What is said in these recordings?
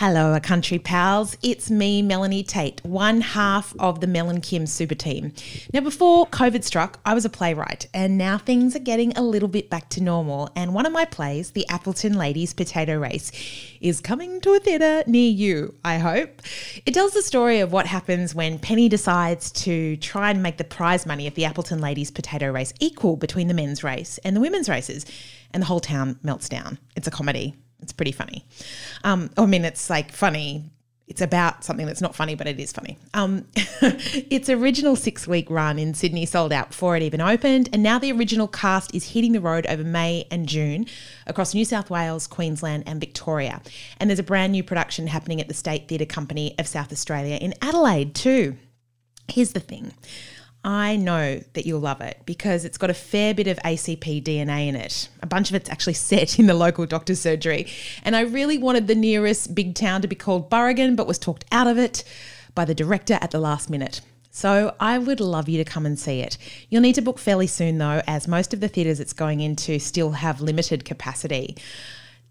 Hello, country pals. It's me, Melanie Tait, one half of the Mel and Kim super team. Now, before COVID struck, I was a playwright, and now things are getting a little bit back to normal. And one of my plays, The Appleton Ladies Potato Race, is coming to a theatre near you, I hope. It tells the story of what happens when Penny decides to try and make the prize money of the Appleton Ladies Potato Race equal between the men's race and the women's races, and the whole town melts down. It's a comedy. It's pretty funny. Um, I mean, it's like funny. It's about something that's not funny, but it is funny. Um, its original six week run in Sydney sold out before it even opened, and now the original cast is hitting the road over May and June across New South Wales, Queensland, and Victoria. And there's a brand new production happening at the State Theatre Company of South Australia in Adelaide, too. Here's the thing I know that you'll love it because it's got a fair bit of ACP DNA in it. A bunch of it's actually set in the local doctor's surgery. And I really wanted the nearest big town to be called Burrigan, but was talked out of it by the director at the last minute. So I would love you to come and see it. You'll need to book fairly soon though, as most of the theatres it's going into still have limited capacity.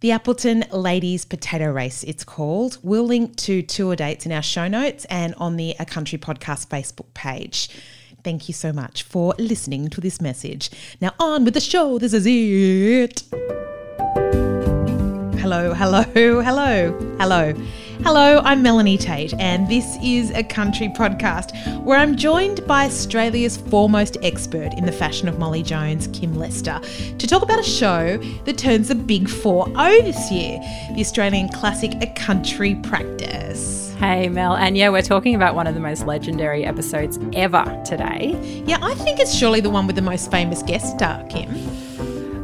The Appleton Ladies Potato Race, it's called. We'll link to tour dates in our show notes and on the A Country Podcast Facebook page. Thank you so much for listening to this message. Now, on with the show. This is it. Hello, hello, hello, hello. Hello, I'm Melanie Tait, and this is a country podcast where I'm joined by Australia's foremost expert in the fashion of Molly Jones, Kim Lester, to talk about a show that turns the big 4 0 this year the Australian classic A Country Practice. Hey, Mel. And yeah, we're talking about one of the most legendary episodes ever today. Yeah, I think it's surely the one with the most famous guest star, Kim.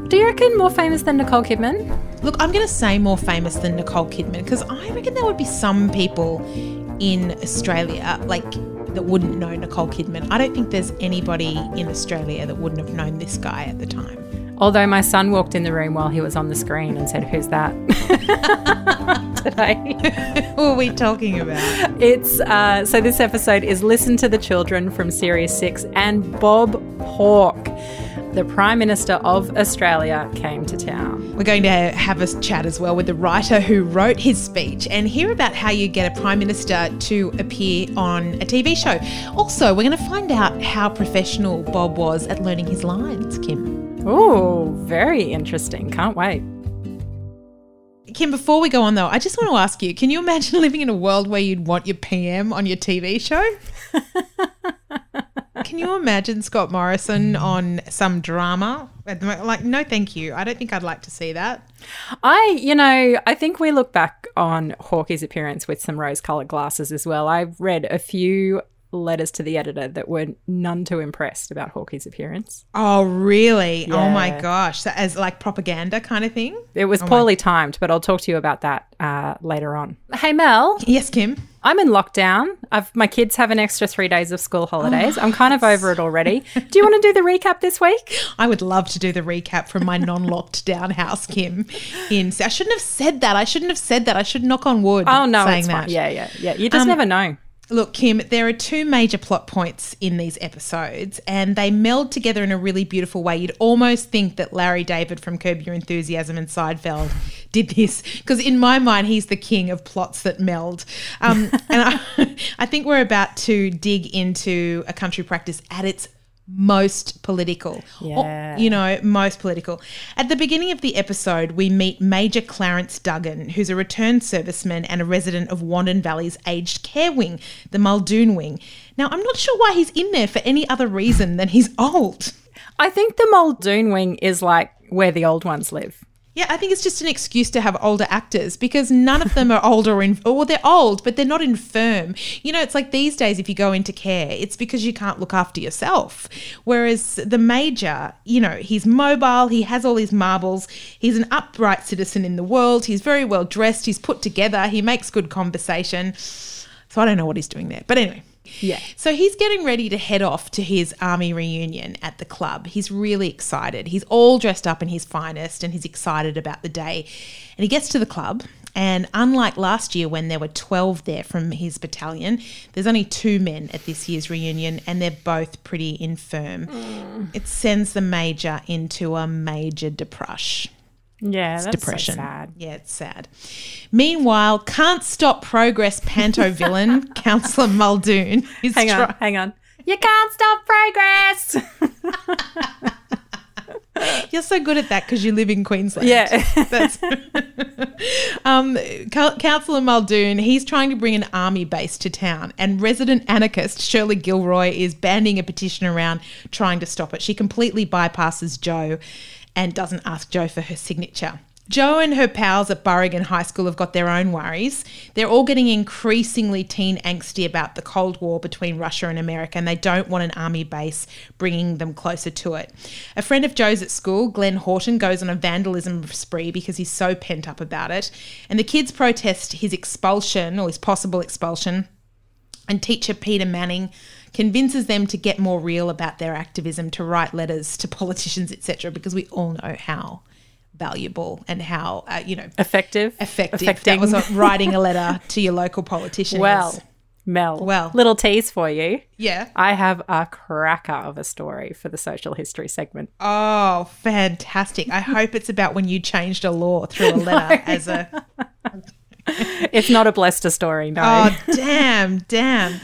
Do you reckon more famous than Nicole Kidman? Look, I'm going to say more famous than Nicole Kidman because I reckon there would be some people in Australia like that wouldn't know Nicole Kidman. I don't think there's anybody in Australia that wouldn't have known this guy at the time. Although my son walked in the room while he was on the screen and said, Who's that? Today. what are we talking about? It's uh, so this episode is Listen to the Children from Series 6 and Bob Hawke the Prime Minister of Australia came to town. We're going to have a chat as well with the writer who wrote his speech and hear about how you get a Prime Minister to appear on a TV show. Also, we're going to find out how professional Bob was at learning his lines, Kim. Oh, very interesting. Can't wait. Kim, before we go on though, I just want to ask you can you imagine living in a world where you'd want your PM on your TV show? Can you imagine Scott Morrison on some drama? Like, no, thank you. I don't think I'd like to see that. I, you know, I think we look back on Hawke's appearance with some rose colored glasses as well. I've read a few letters to the editor that were none too impressed about Hawke's appearance. Oh, really? Yeah. Oh my gosh. So as like propaganda kind of thing? It was oh poorly my. timed, but I'll talk to you about that uh, later on. Hey, Mel. Yes, Kim. I'm in lockdown. I've, my kids have an extra three days of school holidays. Oh, I'm kind of over it already. Do you want to do the recap this week? I would love to do the recap from my non-locked down house, Kim. In I shouldn't have said that. I shouldn't have said that. I should knock on wood. Oh no, saying it's that. fine. Yeah, yeah, yeah. You just um, never know. Look, Kim, there are two major plot points in these episodes, and they meld together in a really beautiful way. You'd almost think that Larry David from Curb Your Enthusiasm and Seinfeld did this, because in my mind, he's the king of plots that meld. Um, and I, I think we're about to dig into a country practice at its most political. Yeah. Or, you know, most political. At the beginning of the episode, we meet Major Clarence Duggan, who's a returned serviceman and a resident of Wandin Valley's aged care wing, the Muldoon wing. Now, I'm not sure why he's in there for any other reason than he's old. I think the Muldoon wing is like where the old ones live. Yeah, I think it's just an excuse to have older actors because none of them are older or, in, or they're old, but they're not infirm. You know, it's like these days if you go into care, it's because you can't look after yourself. Whereas the major, you know, he's mobile, he has all his marbles, he's an upright citizen in the world, he's very well dressed, he's put together, he makes good conversation. So I don't know what he's doing there. But anyway. Yeah. So he's getting ready to head off to his army reunion at the club. He's really excited. He's all dressed up in his finest and he's excited about the day. And he gets to the club. And unlike last year when there were 12 there from his battalion, there's only two men at this year's reunion and they're both pretty infirm. Mm. It sends the major into a major depression. Yeah, that's depression. so sad. Yeah, it's sad. Meanwhile, can't stop progress panto villain, Councillor Muldoon is Hang on, try- hang on. You can't stop progress. You're so good at that because you live in Queensland. yeah. That's um, Coun- Councillor Muldoon. He's trying to bring an army base to town, and resident anarchist Shirley Gilroy is banding a petition around trying to stop it. She completely bypasses Joe and doesn't ask Joe for her signature. Joe and her pals at Burrigan High School have got their own worries. They're all getting increasingly teen angsty about the Cold War between Russia and America, and they don't want an army base bringing them closer to it. A friend of Joe's at school, Glenn Horton, goes on a vandalism spree because he's so pent up about it. And the kids protest his expulsion or his possible expulsion and teacher Peter Manning convinces them to get more real about their activism, to write letters to politicians, etc., because we all know how valuable and how uh, you know Effective. effective Affecting. that was writing a letter to your local politician. Well, Mel. Well. little tease for you. yeah. I have a cracker of a story for the social history segment. Oh, fantastic! I hope it's about when you changed a law through a letter as a. It's not a Blester story, no. Oh, damn, damn.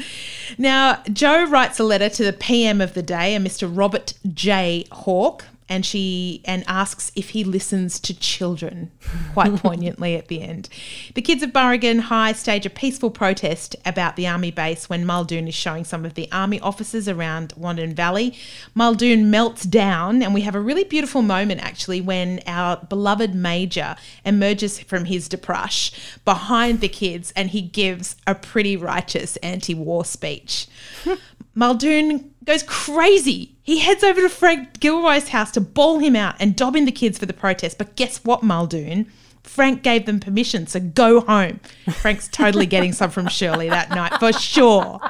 Now, Joe writes a letter to the PM of the day, a Mr. Robert J. Hawke, and she and asks if he listens to children quite poignantly at the end. The kids of Burrigan High stage a peaceful protest about the army base when Muldoon is showing some of the army officers around Wandin Valley. Muldoon melts down, and we have a really beautiful moment actually when our beloved major emerges from his depression behind the kids and he gives a pretty righteous anti-war speech. Muldoon goes crazy. He heads over to Frank Gilroy's house to bawl him out and dob in the kids for the protest. But guess what, Muldoon? Frank gave them permission, so go home. Frank's totally getting some from Shirley that night for sure.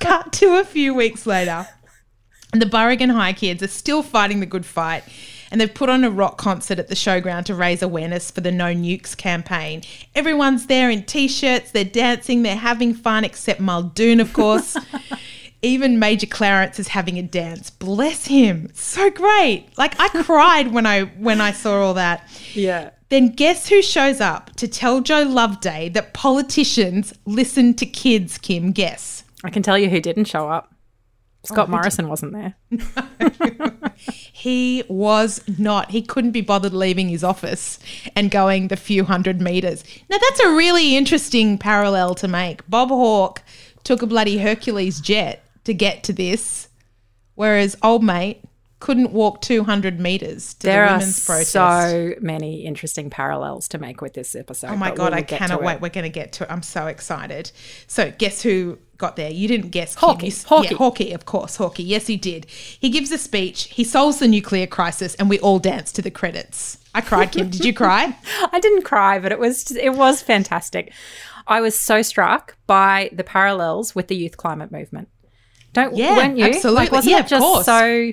Cut to a few weeks later. And the Burrigan High kids are still fighting the good fight. And they've put on a rock concert at the showground to raise awareness for the No Nukes campaign. Everyone's there in t shirts, they're dancing, they're having fun, except Muldoon, of course. Even Major Clarence is having a dance. Bless him. So great. Like I cried when I when I saw all that. yeah. Then guess who shows up to tell Joe Loveday that politicians listen to kids, Kim? Guess. I can tell you who didn't show up. Scott oh, Morrison wasn't there. He was not. He couldn't be bothered leaving his office and going the few hundred meters. Now, that's a really interesting parallel to make. Bob Hawke took a bloody Hercules jet to get to this, whereas old mate couldn't walk 200 meters to There the are protest. so many interesting parallels to make with this episode. Oh my god, we I cannot wait. it. We're going to get to it. I'm so excited. So, guess who got there? You didn't guess. Hawkey. You Hawkey. Yeah, Hawkey, of course. Hawkey. Yes, he did. He gives a speech. He solves the nuclear crisis, and we all dance to the credits. I cried, Kim. Did you cry? I didn't cry, but it was it was fantastic. I was so struck by the parallels with the youth climate movement. Don't Yeah, weren't you? absolutely. Like, wasn't Yeah, it of just course. so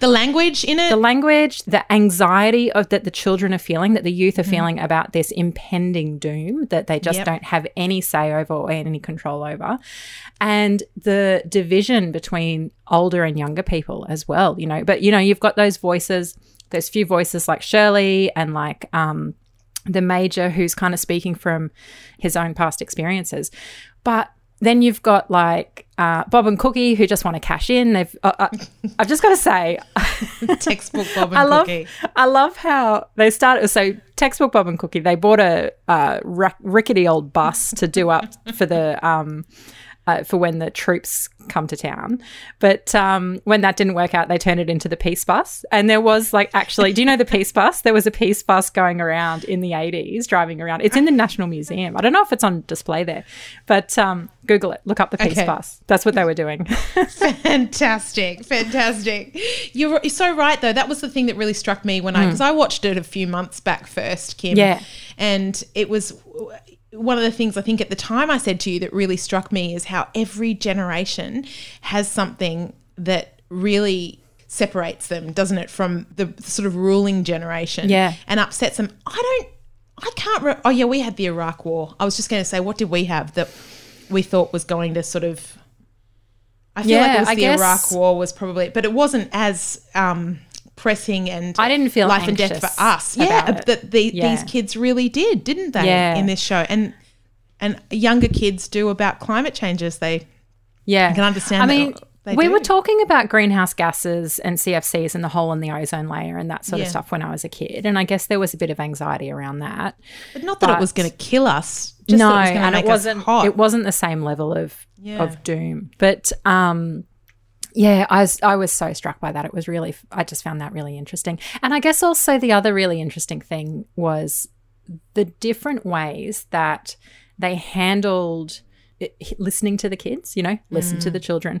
The language in it. the language, the anxiety of that the children are feeling, that the youth are Mm-hmm. feeling about this impending doom that they just Yep. don't have any say over or any control over, and the division between older and younger people as well. You know, but you know, you've got those voices, those few voices like Shirley and like um, the major who's kind of speaking from his own past experiences, but. Then you've got like uh, Bob and Cookie who just want to cash in. They've, uh, uh, I've just got to say, textbook Bob and I love, Cookie. I love how they started. So, textbook Bob and Cookie, they bought a uh, rick- rickety old bus to do up for the um, uh, for when the troops come to town. But um, when that didn't work out, they turned it into the peace bus. And there was like actually, do you know the peace bus? There was a peace bus going around in the eighties, driving around. It's in the National Museum. I don't know if it's on display there, but um, Google it. Look up the peace Okay. bus. That's what they were doing. Fantastic, fantastic. You're, you're so right, though. That was the thing that really struck me when I because I watched it a few months back first, Kim. Yeah. and it was one of the things I think at the time I said to you that really struck me is how every generation has something that really separates them, doesn't it, from the sort of ruling generation? Yeah. and upsets them. I don't. I can't. Re- oh yeah, we had the Iraq War. I was just going to say, what did we have that we thought was going to sort of I feel like it was the Iraq War was probably, but it wasn't as um, pressing and I didn't feel life and death for us. Yeah, that the, Yeah. these kids really did, didn't they? Yeah. In this show, and and younger kids do about climate changes. They Yeah. I can understand I that mean, they we do. were talking about greenhouse gases and CFCs and the hole in the ozone layer and that sort Yeah. of stuff when I was a kid. And I guess there was a bit of anxiety around that. but not that it was going to kill us. Just no, that it was and make it wasn't it wasn't the same level of Yeah. of doom. But um yeah, I was I was so struck by that. It was really I just found that really interesting. And I guess also the other really interesting thing was the different ways that they handled it, listening to the kids, you know, listen to the children.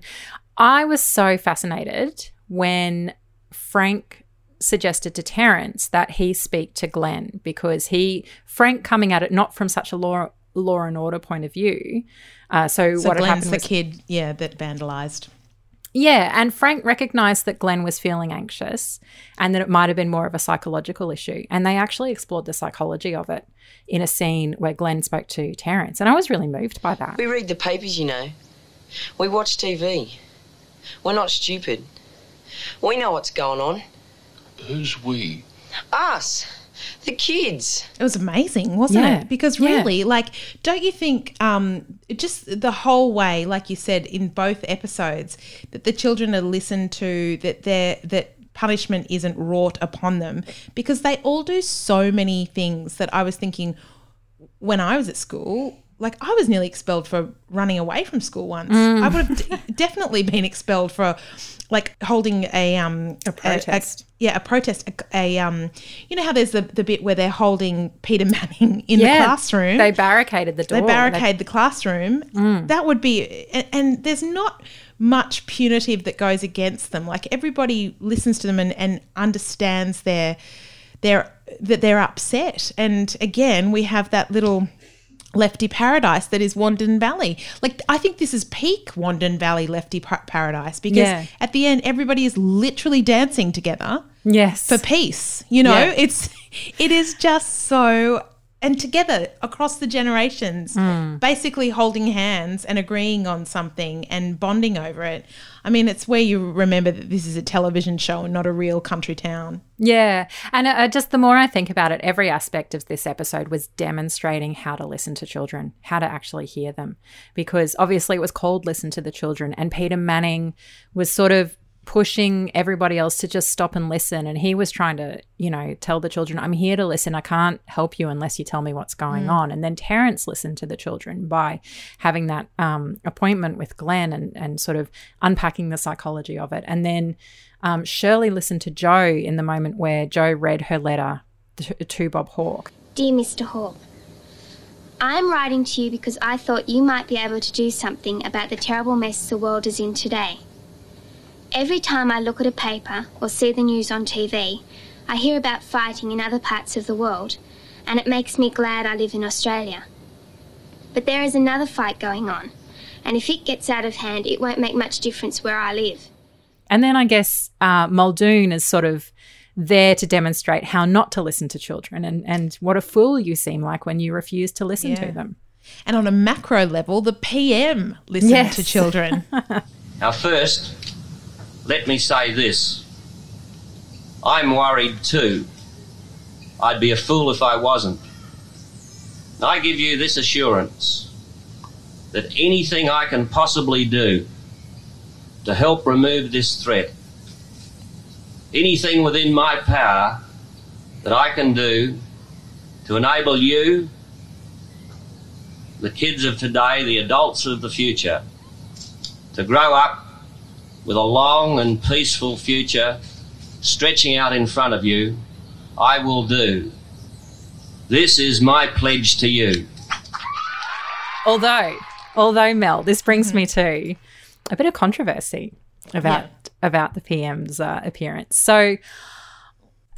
I was so fascinated when Frank suggested to Terence that he speak to Glenn because he Frank coming at it not from such a law law and order point of view. Uh, so, so what Glenn's happened the kid, yeah, that vandalized. Yeah, and Frank recognized that Glenn was feeling anxious and that it might have been more of a psychological issue. And they actually explored the psychology of it in a scene where Glenn spoke to Terence. And I was really moved by that. We read the papers, you know. We watch TV. We're not stupid. We know what's going on. Who's we? Us, the kids. It was amazing, wasn't Yeah. it? Because Yeah. really, like, don't you think um, just the whole way, like you said in both episodes, that the children are listened to, that they're that punishment isn't wrought upon them, because they all do so many things that I was thinking when I was at school. Like I was nearly expelled for running away from school once. Mm. I would have d- definitely been expelled for like holding a um a protest. Yeah, a protest. A, a um, you know how there's the the bit where they're holding Peter Manning in Yeah, the classroom. They barricaded the door. They barricade the classroom. That would be, and, and there's not much punitive that goes against them. Like everybody listens to them and, and understands their their that they're upset. And again, we have that little lefty paradise that is Wandin Valley. Like I think this is peak Wandin Valley lefty pa- paradise because Yeah. at the end everybody is literally dancing together yes. for peace. You know, Yeah. it's it is just so and together across the generations, Hmm. basically holding hands and agreeing on something and bonding over it. I mean, it's where you remember that this is a television show and not a real country town. Yeah. And uh, just the more I think about it, every aspect of this episode was demonstrating how to listen to children, how to actually hear them. Because obviously it was called Listen to the Children. And Peter Manning was sort of pushing everybody else to just stop and listen. And he was trying to, you know, tell the children, I'm here to listen. I can't help you unless you tell me what's going on. And then Terence listened to the children by having that um, appointment with Glenn and, and sort of unpacking the psychology of it. And then um, Shirley listened to Joe in the moment where Joe read her letter to, to Bob Hawke. Dear Mr. Hawke, I am writing to you because I thought you might be able to do something about the terrible mess the world is in today. Every time I look at a paper or see the news on TV, I hear about fighting in other parts of the world, and it makes me glad I live in Australia. But there is another fight going on, and if it gets out of hand, it won't make much difference where I live. And then I guess uh, Muldoon is sort of there to demonstrate how not to listen to children and, and what a fool you seem like when you refuse to listen Yeah. to them. And on a macro level, the PM listened Yes. to children. Now, first, let me say this. I'm worried too. I'd be a fool if I wasn't. I give you this assurance that anything I can possibly do to help remove this threat, anything within my power that I can do to enable you, the kids of today, the adults of the future, to grow up with a long and peaceful future stretching out in front of you, I will do. This is my pledge to you. Although, although Mel, this brings me to a bit of controversy about about the PM's uh, appearance. So,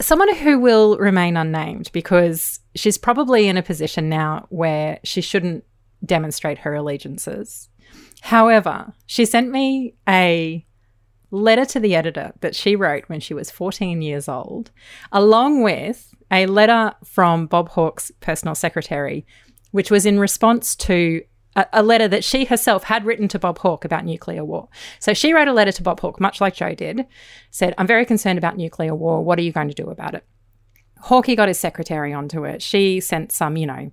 someone who will remain unnamed because she's probably in a position now where she shouldn't demonstrate her allegiances. However, she sent me a letter to the editor that she wrote when she was 14 years old, along with a letter from Bob Hawke's personal secretary, which was in response to a, a letter that she herself had written to Bob Hawke about nuclear war. So she wrote a letter to Bob Hawke, much like Joe did, said, I'm very concerned about nuclear war. What are you going to do about it? Hawkey got his secretary onto it. She sent some, you know,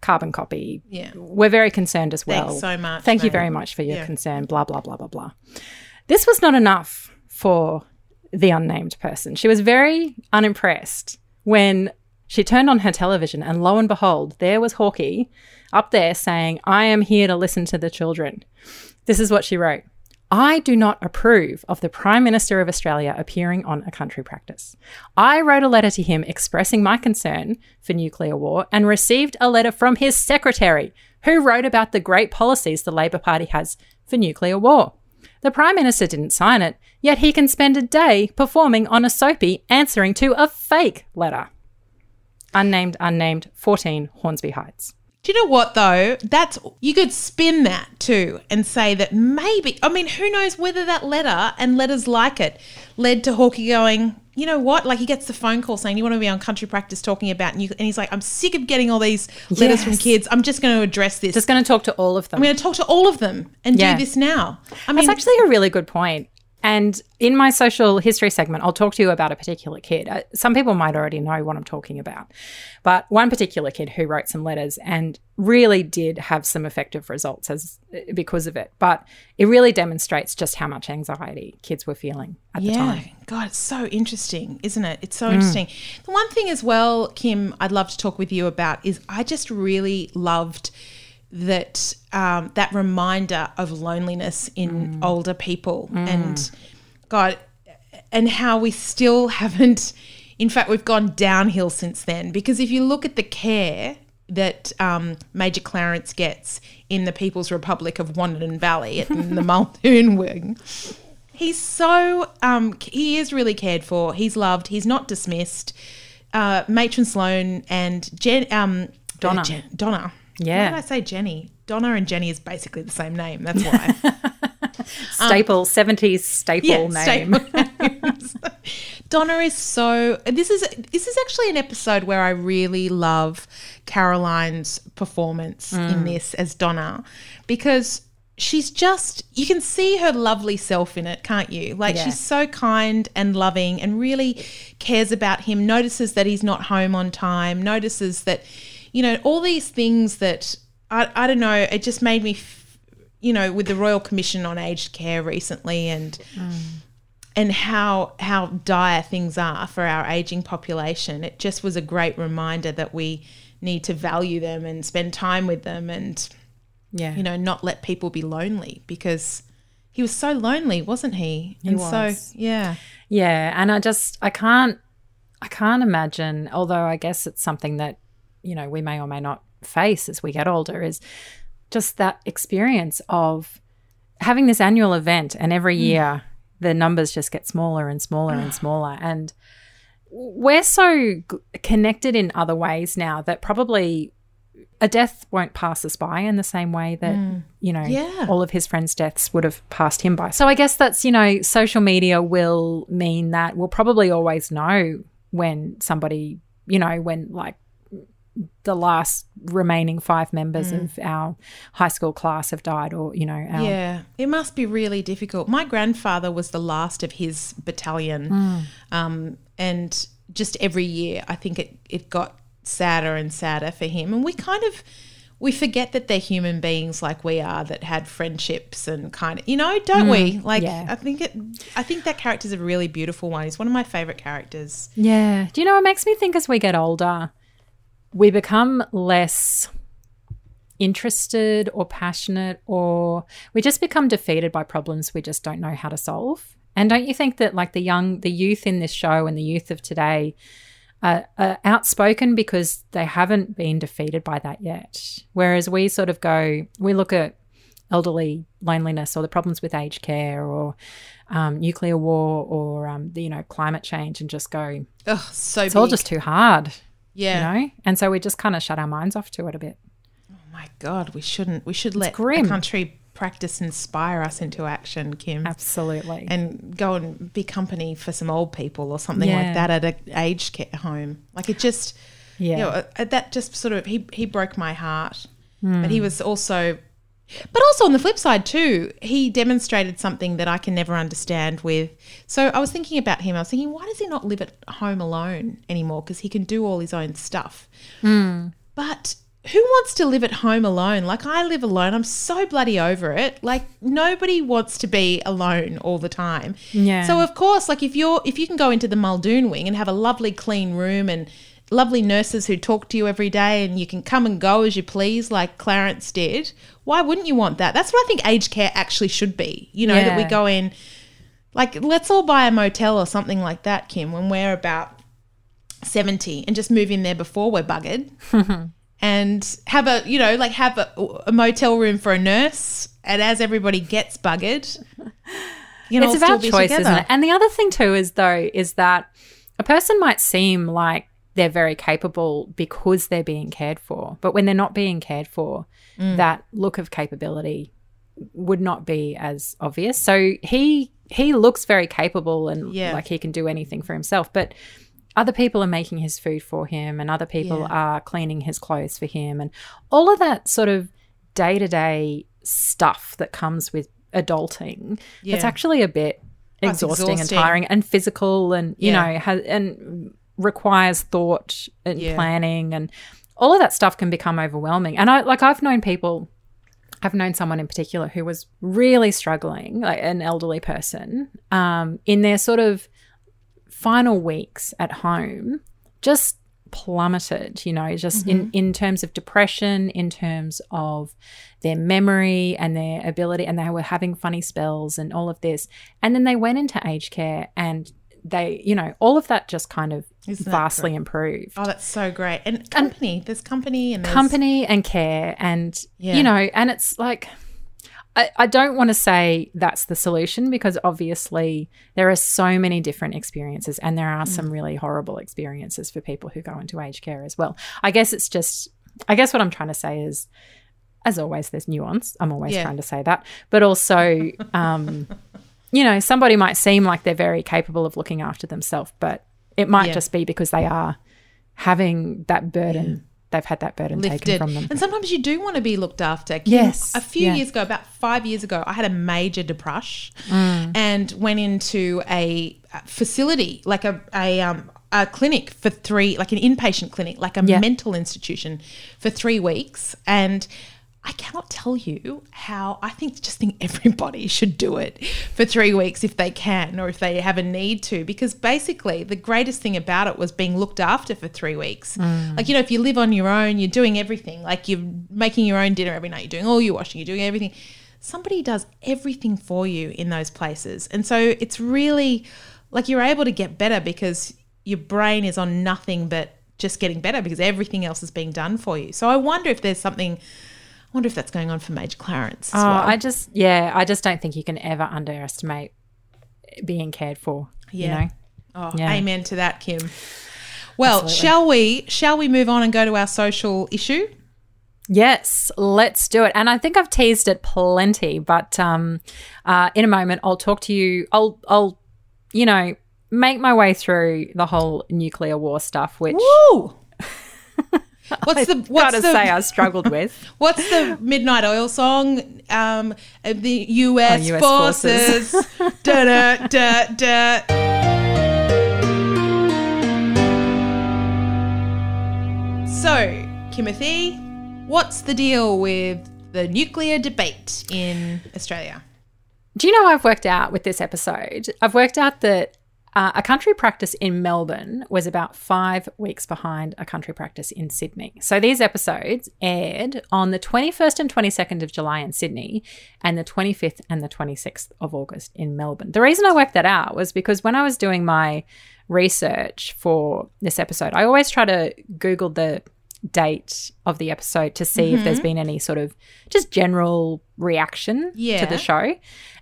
carbon copy. Yeah. We're very concerned as well. Thanks so much, Thank you very much for your Yeah. concern, blah, blah, blah, blah, blah. This was not enough for the unnamed person. She was very unimpressed when she turned on her television and lo and behold, there was Hawkey up there saying, I am here to listen to the children. This is what she wrote. I do not approve of the Prime Minister of Australia appearing on a country practice. I wrote a letter to him expressing my concern for nuclear war and received a letter from his secretary, who wrote about the great policies the Labor Party has for nuclear war. The Prime Minister didn't sign it, yet he can spend a day performing on a soapy answering to a fake letter. Unnamed, unnamed, 14 Hornsby Heights. Do you know what though? That's you could spin that too and say that maybe I mean who knows whether that letter and letters like it led to Hawkey going, you know what? Like he gets the phone call saying you want to be on country practice talking about nu-" and he's like, I'm sick of getting all these letters from kids. I'm just going to address this. Just going to talk to all of them. I'm going to talk to all of them and Yeah. do this now. I That's mean, actually a really good point. And in my social history segment, I'll talk to you about a particular kid. Uh, some people might already know what I'm talking about. But one particular kid who wrote some letters and really did have some effective results as because of it. But it really demonstrates just how much anxiety kids were feeling at the yeah. time. God, it's so interesting, isn't it? It's so interesting. The one thing as well, Kim, I'd love to talk with you about is I just really loved that um, that reminder of loneliness in older people and God and how we still haven't in fact we've gone downhill since then. Because if you look at the care that um, Major Clarence gets in the People's Republic of Wanderton Valley at the Muldoon Wing he's so um he is really cared for he's loved he's not dismissed. Uh matron sloan and jen um Donna. Jen, donna Yeah. why did i say jenny donna and jenny is basically the same name that's why Staple, 70s staple yeah name. staple donna is so this is this is actually an episode where i really love caroline's performance Mm. in this as donna because she's just you can see her lovely self in it can't you like Yeah. she's so kind and loving and really cares about him notices that he's not home on time notices that you know all these things that i, I don't know it just made me f- you know with the royal commission on aged care recently and mm. and how how dire things are for our aging population it just was a great reminder that we need to value them and spend time with them and yeah. you know, not let people be lonely because he was so lonely, wasn't he? and was. so, yeah. Yeah, and I just I can't I can't imagine, although I guess it's something that you know we may or may not face as we get older is just that experience of having this annual event and every mm. year the numbers just get smaller and smaller and smaller and we're so connected in other ways now that probably a death won't pass us by in the same way that mm. you know Yeah. all of his friends' deaths would have passed him by. So I guess that's you know social media will mean that we'll probably always know when somebody you know when like the last remaining five members mm. of our high school class have died or you know our, Yeah, it must be really difficult. My grandfather was the last of his battalion, mm. um, and just every year, I think it it got sadder and sadder for him. And we kind of we forget that they're human beings like we are that had friendships and kind of you know, don't mm. we? Like yeah. I think it. I think that character's a really beautiful one. He's one of my favorite characters. Yeah. Do you know, it makes me think as we get older, we become less interested or passionate, or we just become defeated by problems we just don't know how to solve. And don't you think that, like, the young, the youth in this show and the youth of today are, are outspoken because they haven't been defeated by that yet? Whereas we sort of go, we look at elderly loneliness or the problems with aged care or um, nuclear war or um, the, you know climate change and just go oh so it's all just too hard yeah. you know and so we just kind of shut our minds off to it a bit Oh my God, we shouldn't. We should let grim. the country practice inspire us into action, Kim. absolutely and go and be company for some old people or something Yeah. like that at a aged care home. Like it just, yeah you know, uh, that just sort of he he broke my heart. Hmm. But he was also But also on the flip side too, he demonstrated something that I can never understand with. So I was thinking about him. I was thinking, why does he not live at home alone anymore? Because he can do all his own stuff. Hmm. But who wants to live at home alone? Like I live alone. I'm so bloody over it. Like nobody wants to be alone all the time. Yeah. So of course, like if you're if you can go into the Muldoon wing and have a lovely clean room and lovely nurses who talk to you every day and you can come and go as you please like Clarence did, why wouldn't you want that? That's what I think aged care actually should be. You know, that we go in like let's all buy a motel or something like that, Kim, when we're about 70 and just move in there before we're buggered and have a you know like have a, a motel room for a nurse and as everybody gets buggered you know it's about choice, isn't it? And the other thing too is though is that a person might seem like they're very capable because they're being cared for, but when they're not being cared for, Mm. that look of capability would not be as obvious. So he he looks very capable and Yeah. like he can do anything for himself, but other people are making his food for him and other people Yeah. are cleaning his clothes for him and all of that sort of day-to-day stuff that comes with adulting it's Yeah. actually a bit exhausting, exhausting. and tiring and physical and you know has, and requires thought and Yeah. planning and all of that stuff can become overwhelming and i like i've known people I've known someone in particular who was really struggling, like an elderly person, um, in their sort of final weeks at home, just plummeted, you know, just in, in terms of depression, in terms of their memory and their ability, and they were having funny spells and all of this. And then they went into aged care and they, you know, all of that just kind of Isn't vastly improved oh that's so great and company there's company and there's, company and care and Yeah. you know and it's like I, I don't want to say that's the solution because obviously there are so many different experiences and there are Mm. some really horrible experiences for people who go into aged care as well i guess it's just i guess what i'm trying to say is as always there's nuance i'm always Yeah. trying to say that but also um you know somebody might seem like they're very capable of looking after themselves but it might Yeah. just be because they are having that burden they've had that burden taken lifted from them and sometimes you do want to be looked after Yes, a few yeah. years ago about five years ago i had a major depression Mm. and went into a facility like a, a um a clinic for three like an inpatient clinic like a Yeah. mental institution for three weeks and I cannot tell you how I think just think everybody should do it for three weeks if they can or if they have a need to because basically the greatest thing about it was being looked after for three weeks. Mm. Like you know if you live on your own, you're doing everything. Like you're making your own dinner every night, you're doing all your washing, you're doing everything. Somebody does everything for you in those places, and so it's really like you're able to get better because your brain is on nothing but just getting better because everything else is being done for you. So I wonder if there's something. I wonder if that's going on for Major Clarence as Oh, well. I just, yeah, I just don't think you can ever underestimate being cared for. Yeah. You know, oh, yeah. amen to that, Kim. Well, Absolutely. shall we? Shall we move on and go to our social issue? yes, let's do it. And I think I've teased it plenty, but um, uh, in a moment, I'll talk to you. I'll, I'll, you know, make my way through the whole nuclear war stuff, which Woo! What's the what's gotta the say I struggled with. what's the midnight oil song? Um, the U.S. Oh, US forces. forces. da da da da. So, Timothy, what's the deal with the nuclear debate in Australia? Do you know I've worked out with this episode? I've worked out that uh, a country practice in Melbourne was about five weeks behind a country practice in Sydney. So these episodes aired on the 21st and 22nd of July in Sydney and the 25th and the 26th of August in Melbourne. The reason I worked that out was because when I was doing my research for this episode, I always try to Google the date of the episode to see if there's been any sort of just general reaction to the show.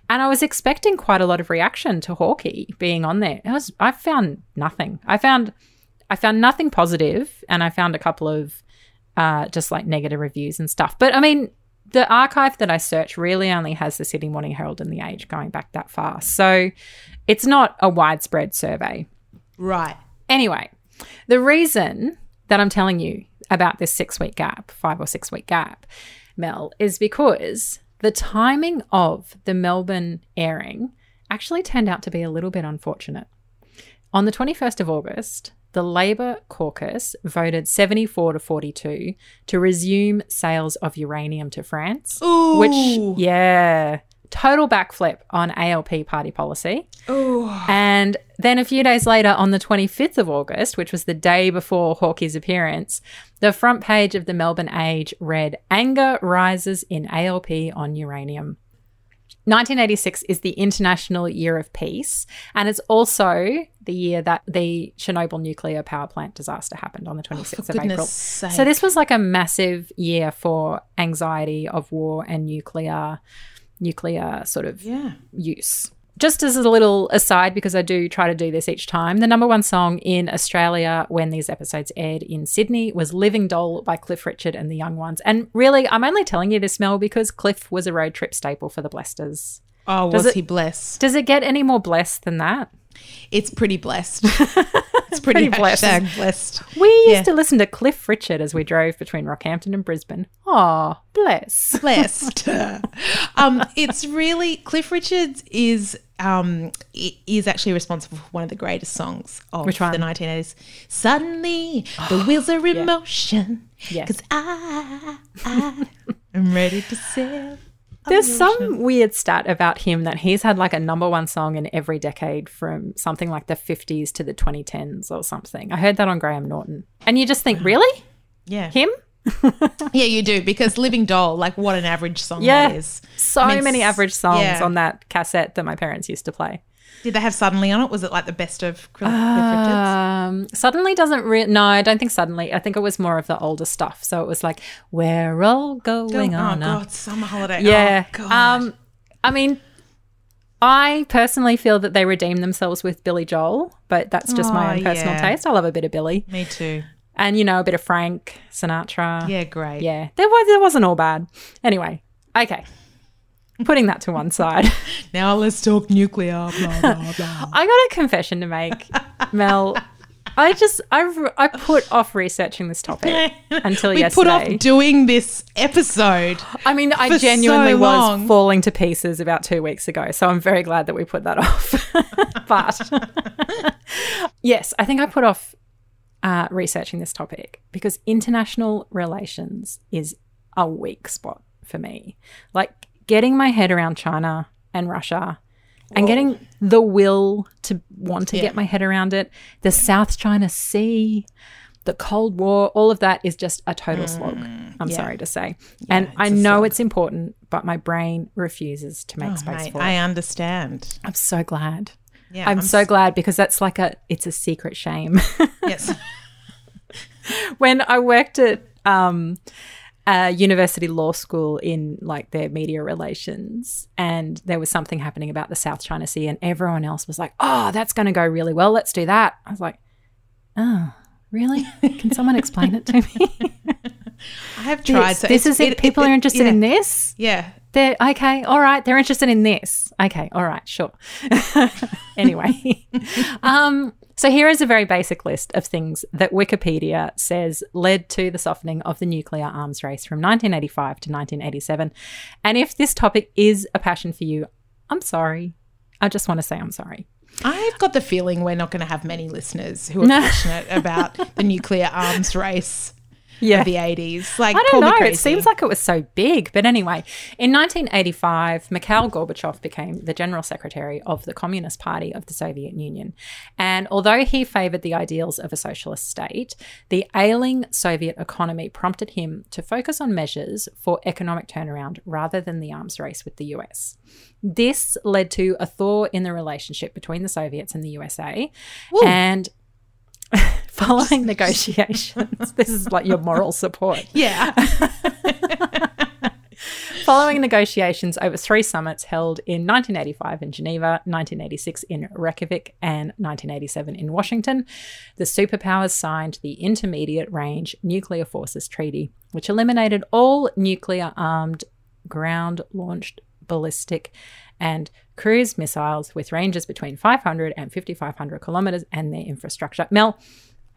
And I was expecting quite a lot of reaction to Hawkeye being on there. It was I found nothing. I found I found nothing positive and I found a couple of uh, just like negative reviews and stuff. But I mean, the archive that I searched really only has the Sydney Morning Herald and the Age going back that far. So it's not a widespread survey. Right. Anyway, the reason that I'm telling you about this six week gap, five or six week gap, Mel, is because the timing of the Melbourne airing actually turned out to be a little bit unfortunate. On the 21st of August, the Labor caucus voted 74 to 42 to resume sales of uranium to France, Ooh. which, yeah, total backflip on ALP party policy. And then a few days later, on the 25th of August, which was the day before Hawkeye's appearance, the front page of the Melbourne Age read Anger rises in ALP on uranium. 1986 is the International Year of Peace, and it's also the year that the Chernobyl nuclear power plant disaster happened on the 26th of April. sake. So this was like a massive year for anxiety of war and nuclear nuclear sort of Yeah. use. Just as a little aside, because I do try to do this each time, the number one song in Australia when these episodes aired in Sydney was Living Doll by Cliff Richard and the Young Ones. And really, I'm only telling you this, Mel, because Cliff was a road trip staple for the Blesters. Oh, Does was it- he blessed? Does it get any more blessed than that? It's pretty blessed. it's pretty, Pretty blessed. blessed. We used Yeah. to listen to Cliff Richard as we drove between Rockhampton and Brisbane. Aw, bless. blessed. um, it's really Cliff Richards is um is actually responsible for one of the greatest songs of Which one? the 1980s. Suddenly, the wheels are in motion. Yeah. Because I, I am ready to sail. There's oh, some weird stat about him that he's had like a number one song in every decade from something like the 50s to the 2010s or something. I heard that on Graham Norton. And you just think, really? Yeah, Him? yeah, you do because Living Doll, like what an average song Yeah. that is. So I mean, many average songs yeah. on that cassette that my parents used to play. Did they have suddenly on it? Was it like the best of Cliff, Richards? Um, suddenly doesn't re- no, I don't think suddenly. I think it was more of the older stuff. So it was like, we're all going oh on. a God, summer holiday. Yeah. Oh, God. um, I mean, I personally feel that they redeem themselves with Billy Joel, but that's just my Oh, own personal yeah. taste. I love a bit of Billy, Me too. and you know, a bit of Frank Sinatra. Yeah, great. yeah. There was there wasn't all bad. Anyway, okay. Putting that to one side, Now let's talk nuclear. Blah blah blah. I got a confession to make, Mel. I just I I put off researching this topic until we yesterday. put off doing this episode. I mean, I genuinely so was falling to pieces about two weeks ago. So I'm very glad that we put that off. but yes, I think I put off uh, researching this topic because international relations is a weak spot for me. Like getting my head around China and Russia and getting the will to want to Yeah. get my head around it, the South China Sea, the Cold War, all of that is just a total slog. I'm yeah. sorry to say. and I know slog. it's important, but my brain refuses to make Oh, space mate, for it. I understand. I'm so glad. Yeah, I'm, so s- glad because that's like a it's a secret shame. Yes. when I worked at um, a university law school in like their media relations, and there was something happening about the South China Sea, and everyone else was like, "Oh, that's going to go really well. Let's do that." I was like, "Oh, really? Can someone explain it to me?" I have tried. this, so this is it. People are interested yeah. in this. Yeah. They're okay. All right. They're interested in this. Okay. All right. Sure. anyway, um, so here is a very basic list of things that Wikipedia says led to the softening of the nuclear arms race from 1985 to 1987. And if this topic is a passion for you, I'm sorry. I just want to say I'm sorry. I've got the feeling we're not going to have many listeners who are passionate about the nuclear arms race Yeah. of the 80s. Like, I don't know. It seems like it was so big. But anyway, in 1985, Mikhail Gorbachev became the General Secretary of the Communist Party of the Soviet Union. And although he favored the ideals of a socialist state, the ailing Soviet economy prompted him to focus on measures for economic turnaround rather than the arms race with the US. This led to a thaw in the relationship between the Soviets and the USA. And following negotiations, this is like your moral support. yeah. Following negotiations over three summits held in 1985 in Geneva, 1986 in Reykjavik, and 1987 in Washington, the superpowers signed the Intermediate Range Nuclear Forces Treaty, which eliminated all nuclear armed, ground launched ballistic and cruise missiles with ranges between 500 and 5,500 kilometers and their infrastructure. Mel,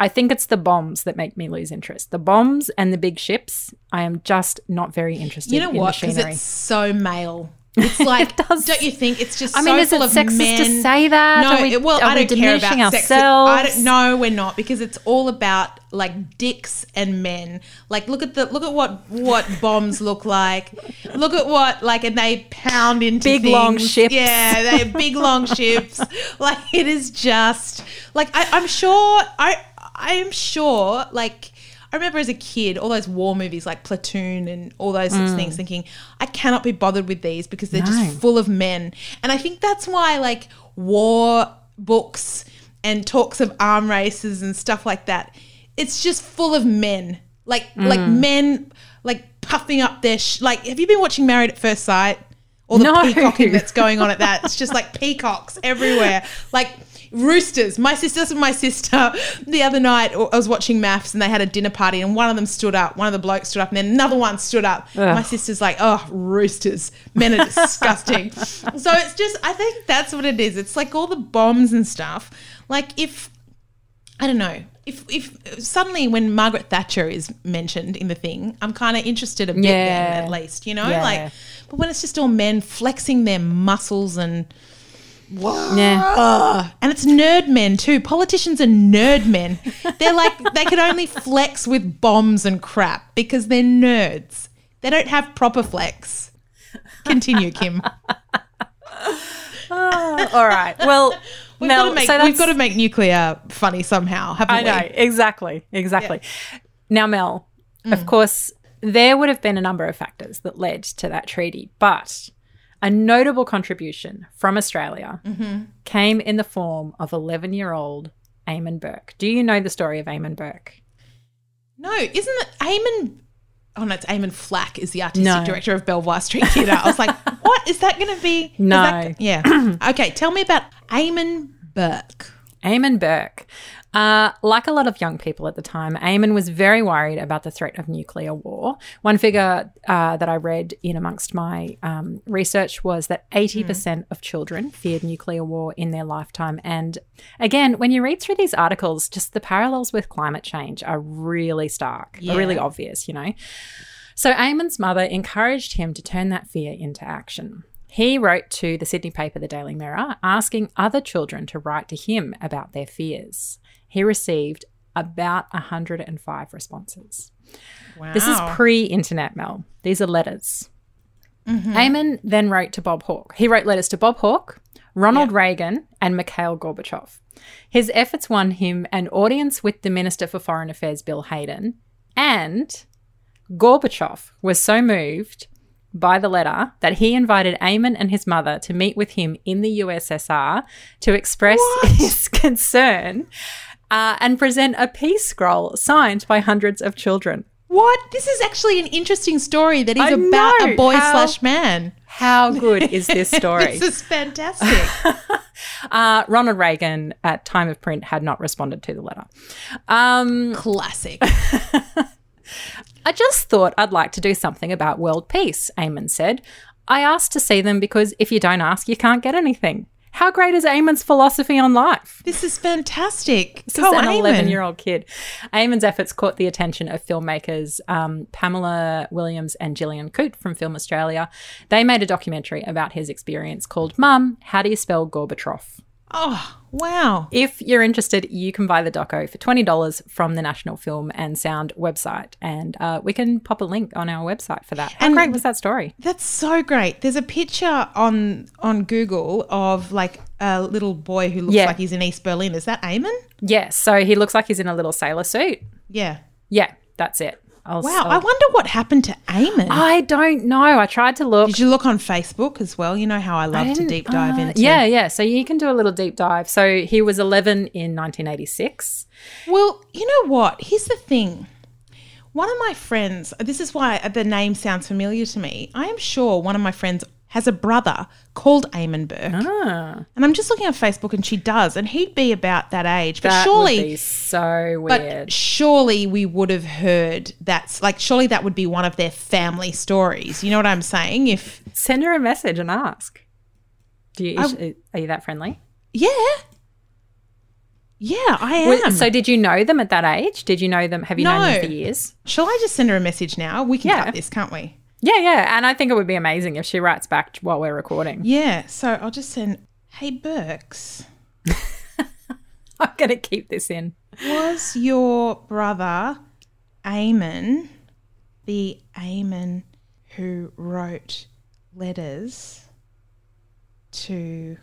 I think it's the bombs that make me lose interest. The bombs and the big ships. I am just not very interested. You know in what? Because it's so male. It's like, does. don't you think? It's just I mean, so is it sexist men. to say that? No, Are we- it- well, I we don't care about diminishing sex. I ourselves? don't, no, we're not because it's all about like dicks and men. Like, look at the look at what what bombs look like. Look at what like, and they pound into Big, long ships. Yeah, they big long ships. Like it is just like I, I'm sure I I am sure like. I remember as a kid, all those war movies like Platoon and all those sorts of things, thinking, I cannot be bothered with these because they're Mm. No. just full of men. And I think that's why, like, war books and talks of arm races and stuff like that, it's just full of men. Like, like Mm. men, like, puffing up their, sh- like, have you been watching Married at First Sight? All the No. peacocking that's going on at that. It's just like peacocks everywhere. Like, roosters. My sister, and my sister the other night. I was watching MAFS and they had a dinner party and one of them stood up. One of the blokes stood up and then another one stood up. My sister's like, oh, roosters. Men are disgusting. so it's just, I think that's what it is. It's like all the bombs and stuff. Like if, I don't know. If, if suddenly when Margaret Thatcher is mentioned in the thing, I'm kind of interested a bit Yeah. then at least, you know? Yeah. Like, but when it's just all men flexing their muscles and yeah. and it's nerd men too. Politicians are nerd men. They're like they can only flex with bombs and crap because they're nerds. They don't have proper flex. Continue, Kim. All right. Well, We've Mel, got to make so we've got to make nuclear funny somehow, haven't I we? know exactly, exactly. Now, Mel, Mm. of course, there would have been a number of factors that led to that treaty, but a notable contribution from Australia Mm-hmm. came in the form of 11 year old Eamon Burke. Do you know the story of Eamon Burke? No, isn't it Eamon? Oh no, it's Eamon Flack is the artistic No. director of Belvoir Street Theatre. I was like, what is that going to be? No. that- yeah. okay, tell me about Eamon Burke. Eamon Burke. Uh, like a lot of young people at the time, Eamon was very worried about the threat of nuclear war. One figure uh, that I read in amongst my um, research was that 80% of children feared nuclear war in their lifetime. And again, when you read through these articles, just the parallels with climate change are really stark, are really obvious, you know. So Eamon's mother encouraged him to turn that fear into action. He wrote to the Sydney paper, the Daily Mirror, asking other children to write to him about their fears. He received about 105 responses. Wow. This is pre internet, Mel. These are letters. Mm-hmm. Eamon then wrote to Bob Hawke. He wrote letters to Bob Hawke, Ronald Reagan, and Mikhail Gorbachev. His efforts won him an audience with the Minister for Foreign Affairs, Bill Hayden, and Gorbachev was so moved by the letter that he invited Eamon and his mother to meet with him in the USSR to express his concern uh, and present a peace scroll signed by hundreds of children. What? This is actually an interesting story that is I about know. a boy How- slash man. How good is this story? This is fantastic. uh, Ronald Reagan, at time of print, had not responded to the letter. Um, Classic. I just thought I'd like to do something about world peace, Eamon said. I asked to see them because if you don't ask, you can't get anything. How great is Eamon's philosophy on life? This is fantastic. This is an 11 year old kid. Eamon's efforts caught the attention of filmmakers um, Pamela Williams and Gillian Coote from Film Australia. They made a documentary about his experience called Mum, How Do You Spell Gorbachev? Oh, wow. If you're interested, you can buy the doco for $20 from the National Film and Sound website. And uh, we can pop a link on our website for that. How And- great was that story? That's so great. There's a picture on on Google of like a little boy who looks Yeah. like he's in East Berlin. Is that Eamon? Yes. So he looks like he's in a little sailor suit. Yeah. Yeah, that's it. I'll, Wow. I'll- I wonder what happened to Eamon. I don't know. I tried to look. Did you look on Facebook as well? You know how I love to deep dive uh, into. Yeah, yeah. So you can do a little deep dive. So he was 11 in 1986. Well, you know what? Here's the thing. One of my friends, this is why the name sounds familiar to me. I am sure one of my friends has a brother called Eamon Burke. Ah, And I'm just looking at Facebook and she does. And he'd be about that age. But that surely. would be so But weird. surely we would have heard that's like surely that would be one of their family stories. You know what I'm saying? If Send her a message and ask. Do you? is- are you that friendly? yeah, Yeah, I am. So, did you know them at that age? Did you know them? Have you known them for years? Shall I just send her a message now? We can Yeah. cut this, can't we? Yeah, yeah. And I think it would be amazing if she writes back while we're recording. Yeah. So I'll just send, hey, Burks, I'm going to keep this in. was your brother Eamon the Eamon who wrote letters to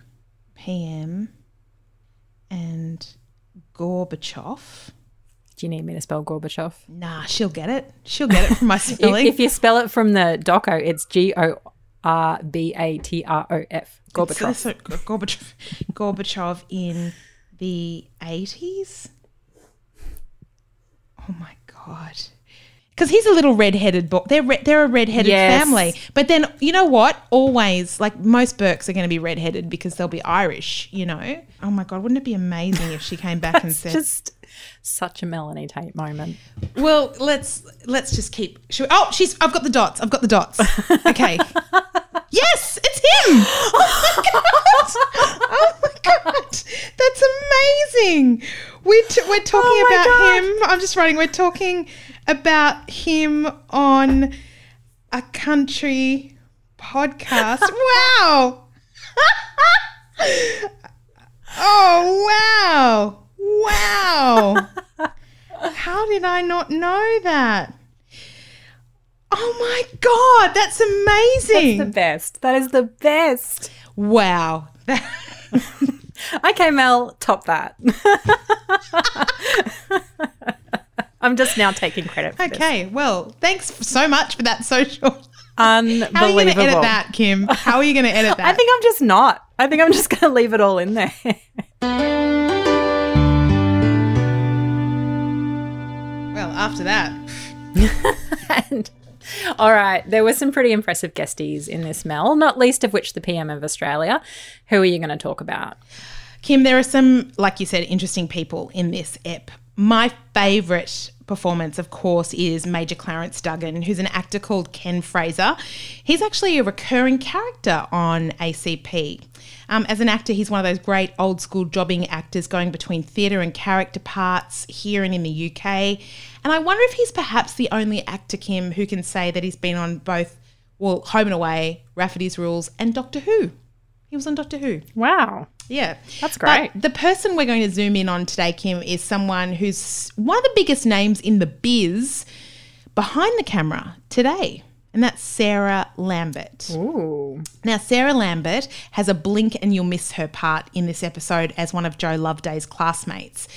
PM and Gorbachev? Do you need me to spell Gorbachev? Nah, she'll get it. She'll get it from my spelling. if you spell it from the doco, it's G O R B A T R O F. Gorbachev. so Gorbachev, Gorbachev in the 80s? Oh my God. Because he's a little red-headed boy. They're re- they're a red-headed Yes. family. But then you know what? Always like most Burks are going to be red-headed because they'll be Irish. You know. Oh my God! Wouldn't it be amazing if she came back and said, Just such a Melanie Tait moment. "Well, let's let's just keep." We- oh, she's. I've got the dots. I've got the dots. Okay. yes, it's him. Oh my god! Oh my god! That's amazing. We're t- we're talking Oh about God. him. I'm just writing. We're talking about him on a country podcast. wow. oh wow! Wow! How did I not know that? Oh my god, that's amazing! The best. That is the best. wow. Okay, Mel, top that. I'm just now taking credit for this. okay, well, thanks so much for that social. Unbelievable. How are you going to edit that, Kim? How are you going to edit that? I think I'm just not. I think I'm just going to leave it all in there. After that, and, all right, there were some pretty impressive guesties in this, Mel, not least of which the PM of Australia. Who are you going to talk about? Kim, there are some, like you said, interesting people in this ep. My favourite performance, of course, is Major Clarence Duggan, who's an actor called Ken Fraser. He's actually a recurring character on ACP. Um, as an actor, he's one of those great old school jobbing actors going between theatre and character parts here and in the UK. And I wonder if he's perhaps the only actor, Kim, who can say that he's been on both, well, Home and Away, Rafferty's Rules, and Doctor Who. He was on Doctor Who. Wow. Yeah. That's great. But the person we're going to zoom in on today, Kim, is someone who's one of the biggest names in the biz behind the camera today. And that's Sarah Lambert. Ooh. Now, Sarah Lambert has a blink and you'll miss her part in this episode as one of Joe Loveday's classmates.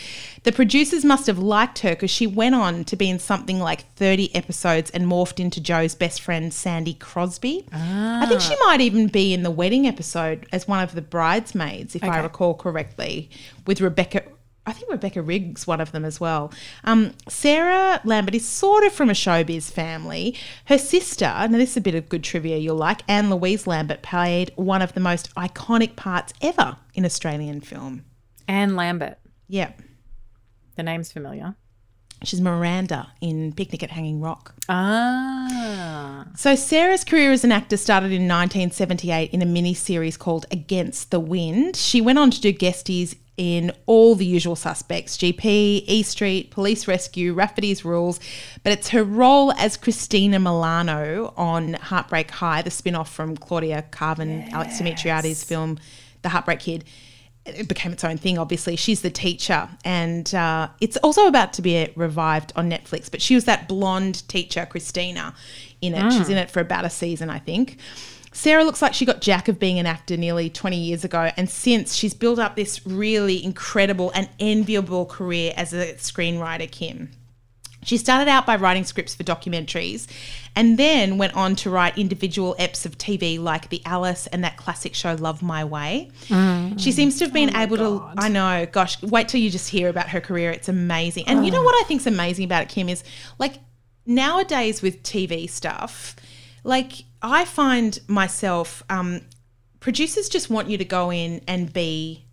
The producers must have liked her because she went on to be in something like 30 episodes and morphed into Joe's best friend, Sandy Crosby. I think she ah. might even be in the wedding episode as one of the bridesmaids, if I recall correctly, with Rebecca. I think Rebecca Riggs, one of them as well. Um, Sarah Lambert is sort of from a showbiz family. Her sister, now this is a bit of good trivia you'll like, Anne Louise Lambert played one of the most iconic parts ever in Australian film. Anne Lambert. Yep. The name's familiar. She's Miranda in Picnic at Hanging Rock. Ah. So Sarah's career as an actor started in 1978 in a mini-series called Against the Wind. She went on to do guesties in all the usual suspects, GP, E Street, Police Rescue, Rafferty's Rules, but it's her role as Christina Milano on Heartbreak High, the spin-off from Claudia Karvan, Alex Dimitriades film The Heartbreak Kid. It became its own thing, obviously. She's the teacher, and uh, it's also about to be revived on Netflix. But she was that blonde teacher, Christina, in it. She's in it for about a season, I think. Sarah looks like she got jack of being an actor nearly 20 years ago, and since she's built up this really incredible and enviable career as a screenwriter, Kim. She started out by writing scripts for documentaries and then went on to write individual eps of TV like The Alice and that classic show Love My Way. She seems to have been able to, I know, gosh, wait till you just hear about her career. It's amazing. And you know what I think's amazing about it, Kim, is like nowadays with TV stuff, like I find myself, um, producers just want you to go in and be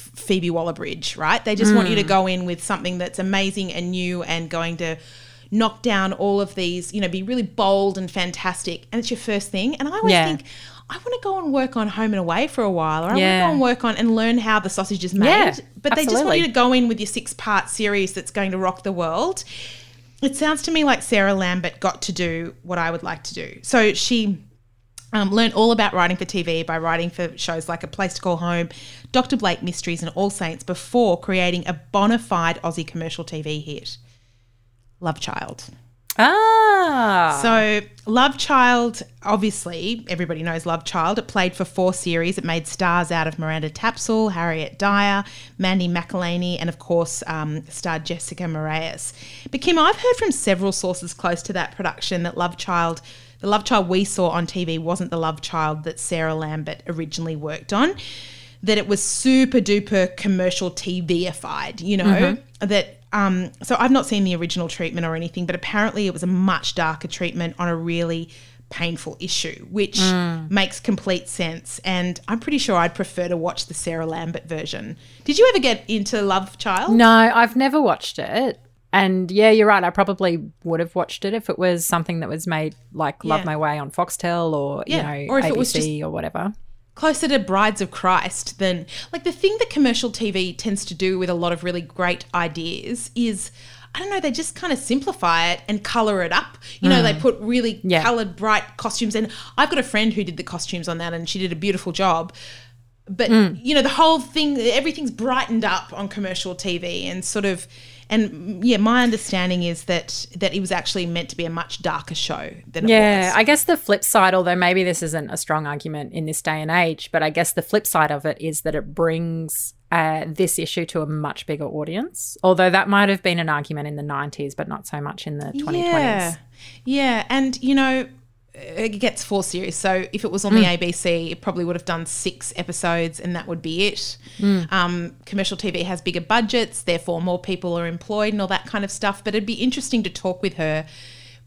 Phoebe Waller-Bridge, right? They just want you to mm. go in with something that's amazing and new and going to knock down all of these, you know, be really bold and fantastic, and it's your first thing. And I always Yeah. think, I want to go and work on Home and Away for a while, or I want to go and work on and learn how the sausage is made. Yeah, but they just want you to go in with your six part series that's going to rock the world. It sounds to me like Sarah Lambert got to do what I would like to do. So she um, learned all about writing for TV by writing for shows like A Place to Call Home, Dr. Blake Mysteries, and All Saints before creating a bona fide Aussie commercial TV hit, Love Child. Ah. So, Love Child, obviously, everybody knows Love Child. It played for four series. It made stars out of Miranda Tapsell, Harriet Dyer, Mandy McElhinney, and of course, um, starred Jessica Marais. But, Kim, I've heard from several sources close to that production that Love Child, the Love Child we saw on TV, wasn't the Love Child that Sarah Lambert originally worked on. That it was super duper commercial TVified, you know, that um, so I've not seen the original treatment or anything, but apparently it was a much darker treatment on a really painful issue, which makes complete sense. And I'm pretty sure I'd prefer to watch the Sarah Lambert version. Did you ever get into Love Child? No, I've never watched it. And yeah, you're right. I probably would have watched it if it was something that was made like Love Yeah. My Way on Foxtel or, Yeah, you know, or if ABC it was just- or whatever. Closer to Brides of Christ than like the thing that commercial TV tends to do with a lot of really great ideas is. I don't know, they just kind of simplify it and color it up. You know, they mm. put really Yeah. colored, bright costumes. And I've got a friend who did the costumes on that and she did a beautiful job. but mm. you know the whole thing everything's brightened up on commercial tv and sort of and yeah my understanding is that that it was actually meant to be a much darker show than it Yeah, I guess the flip side, although maybe this isn't a strong argument in this day and age, but I guess the flip side of it is that it brings uh, this issue to a much bigger audience. Although that might have been an argument in the 90s, but not so much in the 2020s. Yeah, yeah, and you know, it gets four series. So if it was on the ABC, it probably would have done six episodes, and that would be it. Um, commercial TV has bigger budgets, therefore more people are employed and all that kind of stuff. But it'd be interesting to talk with her.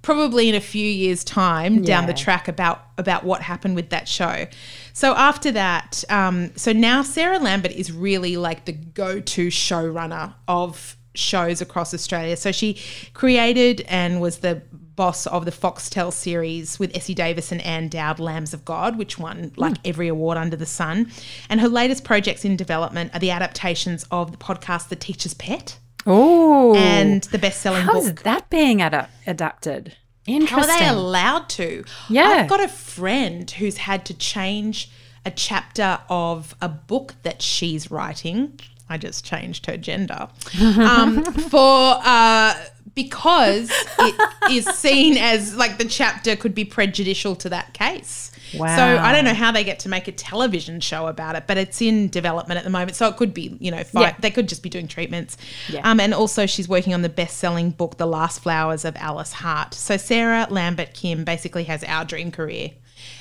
Probably in a few years' time down the track about about what happened with that show. So after that, um, so now Sarah Lambert is really like the go-to showrunner of shows across Australia. So she created and was the boss of the Foxtel series with Essie Davis and Anne Dowd, Lambs of God, which won like every award under the sun. And her latest projects in development are the adaptations of the podcast The Teacher's Pet Oh, and the best-selling how book is that being ad- adapted? how Interesting. are they allowed to? Yeah. I've got a friend who's had to change a chapter of a book that she's writing. I just changed her gender. Um, for uh, because it is seen as like the chapter could be prejudicial to that case. So I don't know how they get to make a television show about it, but it's in development at the moment. So it could be, you know, fi- Yeah. they could just be doing treatments. Yeah. Um, and also she's working on the best-selling book, The Last Flowers of Alice Hart. So Sarah Lambert Kim basically has our dream career.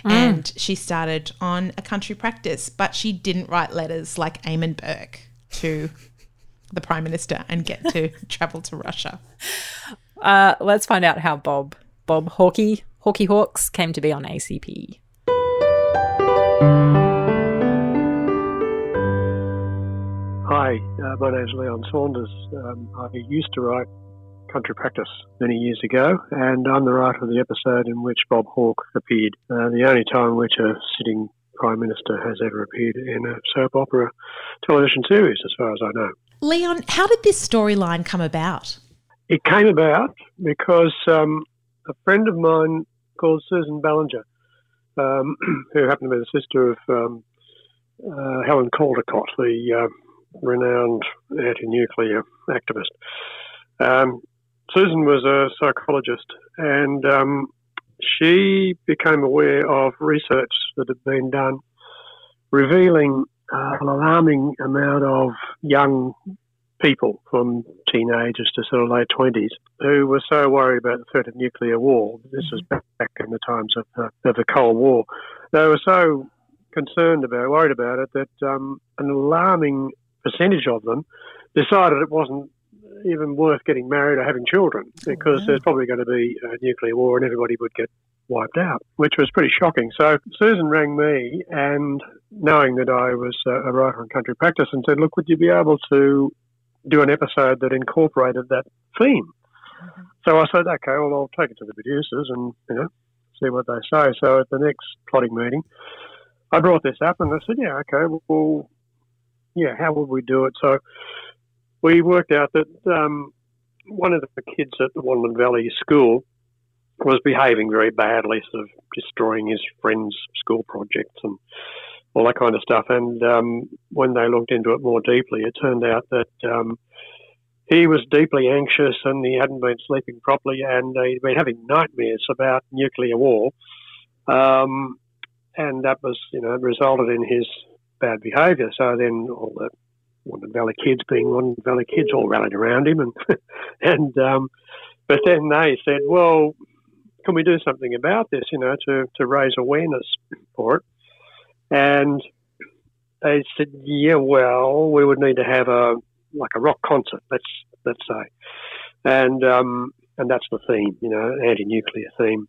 And she started on a country practice, but she didn't write letters like Eamon Burke to the Prime Minister and get to travel to Russia. Uh, let's find out how Bob Bob Hawkey Hawkey Hawks came to be on ACP. Hi, uh, my name's Leon Saunders. Um, I used to write country practice many years ago, and I'm the writer of the episode in which Bob Hawke appeared, uh, the only time in which a sitting Prime Minister has ever appeared in a soap opera television series, as far as I know. Leon, how did this storyline come about? It came about because um, a friend of mine called Susan Ballinger, um, who happened to be the sister of um, uh, Helen Caldicott, the uh, renowned anti-nuclear activist. Um, Susan was a psychologist, and um, she became aware of research that had been done revealing uh, an alarming amount of young people from teenagers to sort of late 20s who were so worried about the threat of nuclear war. This was back, back in the times of the, of the Cold War. They were so concerned about, worried about it, that um, an alarming percentage of them decided it wasn't even worth getting married or having children because there's probably going to be a nuclear war and everybody would get wiped out, which was pretty shocking. So Susan rang me and knowing that I was a writer on country practice and said, look, would you be able to do an episode that incorporated that theme? So I said, okay, well, I'll take it to the producers and, you know, see what they say. So at the next plotting meeting, I brought this up and I said, yeah, okay, well, yeah, how would we do it? So we worked out that um, one of the kids at the Wandin Valley School was behaving very badly, sort of destroying his friends' school projects and all that kind of stuff. And um, when they looked into it more deeply, it turned out that um, he was deeply anxious and he hadn't been sleeping properly and he'd been having nightmares about nuclear war. Um, and that was, you know, resulted in his bad behaviour. So then all the Wandin Valley kids, being Wandin Valley kids, all rallied around him, and and um, but then they said, well, can we do something about this? You know, to to raise awareness for it, and they said, yeah, well, we would need to have a like a rock concert, let's let's say, and um, and that's the theme, you know, anti-nuclear theme.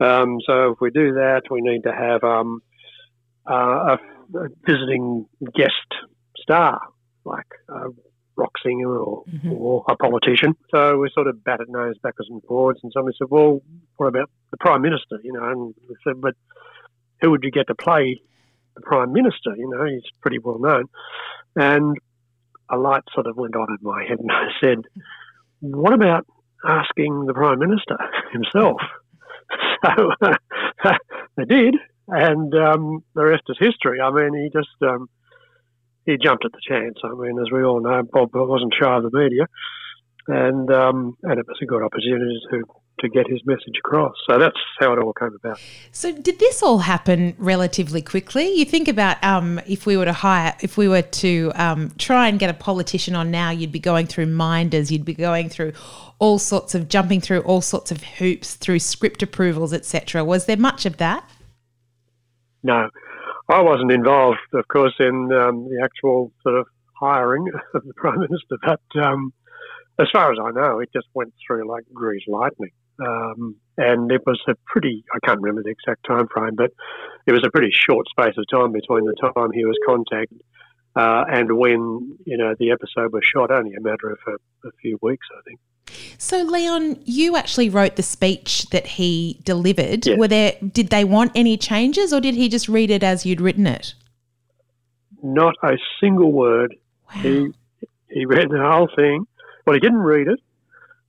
Um, so if we do that, we need to have um, uh, a, a, visiting guest star, like a rock singer or, mm-hmm. or a politician. So we sort of batted nose backwards and forwards, and somebody said, "Well, what about the prime minister?" You know, and we said, "But who would you get to play the prime minister? You know, he's pretty well known." And a light sort of went on in my head, and I said, "What about asking the Prime Minister himself. so they did, and um, the rest is history. I mean, he just um, he jumped at the chance. I mean, as we all know, Bob wasn't shy of the media, and um, and it was a good opportunity to to get his message across. So that's how it all came about. So did this all happen relatively quickly? You think about um, if we were to hire, if we were to um, try and get a politician on now, you'd be going through minders, you'd be going through all sorts of jumping through all sorts of hoops through script approvals, etc. Was there much of that? No, I wasn't involved, of course, in um, the actual sort of hiring of the prime minister, but um, as far as I know, it just went through like greased lightning. Um, and it was a pretty, I can't remember the exact time frame, but it was a pretty short space of time between the time he was contacted uh, and when, you know, the episode was shot, only a matter of a, a few weeks, I think. So, Leon, you actually wrote the speech that he delivered. Were there? Did they want any changes, or did he just read it as you'd written it? Not a single word. Wow. He he read the whole thing. Well, he didn't read it.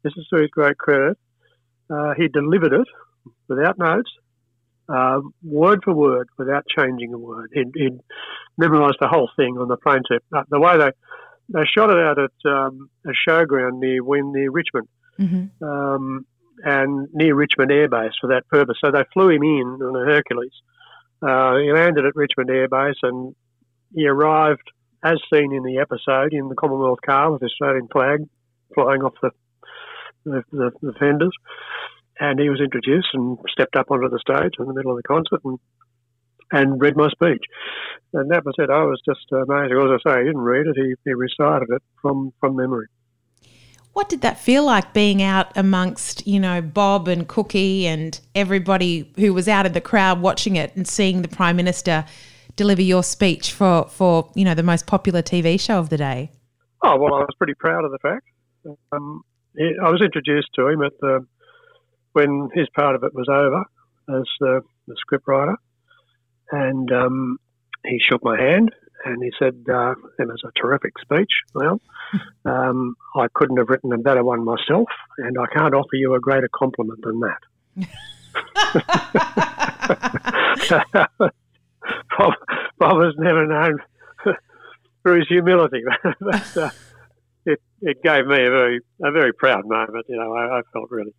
This is to his great credit. Uh, he delivered it without notes, uh, word for word, without changing a word. He'd, he'd, memorised the whole thing on the plane trip. Uh, the way they they shot it out at um, a showground near when near Richmond, mm-hmm. um, and near Richmond Air Base for that purpose. So they flew him in on a Hercules. Uh, he landed at Richmond Air Base and he arrived, as seen in the episode, in the Commonwealth car with the Australian flag flying off the the, the, the fenders. And he was introduced and stepped up onto the stage in the middle of the concert and and read my speech. And that was it. I was just amazed. As I say, he didn't read it, he, he recited it from, from memory. What did that feel like being out amongst, you know, Bob and Cookie and everybody who was out in the crowd watching it and seeing the Prime Minister deliver your speech for, for you know, the most popular TV show of the day? Oh, well, I was pretty proud of the fact. Um, I was introduced to him at the when his part of it was over as the, the scriptwriter, and um, he shook my hand and he said, uh, "It was a terrific speech. Well, um, I couldn't have written a better one myself, and I can't offer you a greater compliment than that." Bob, Bob has never known for his humility, but uh, it, it gave me a very a very proud moment. You know, I, I felt really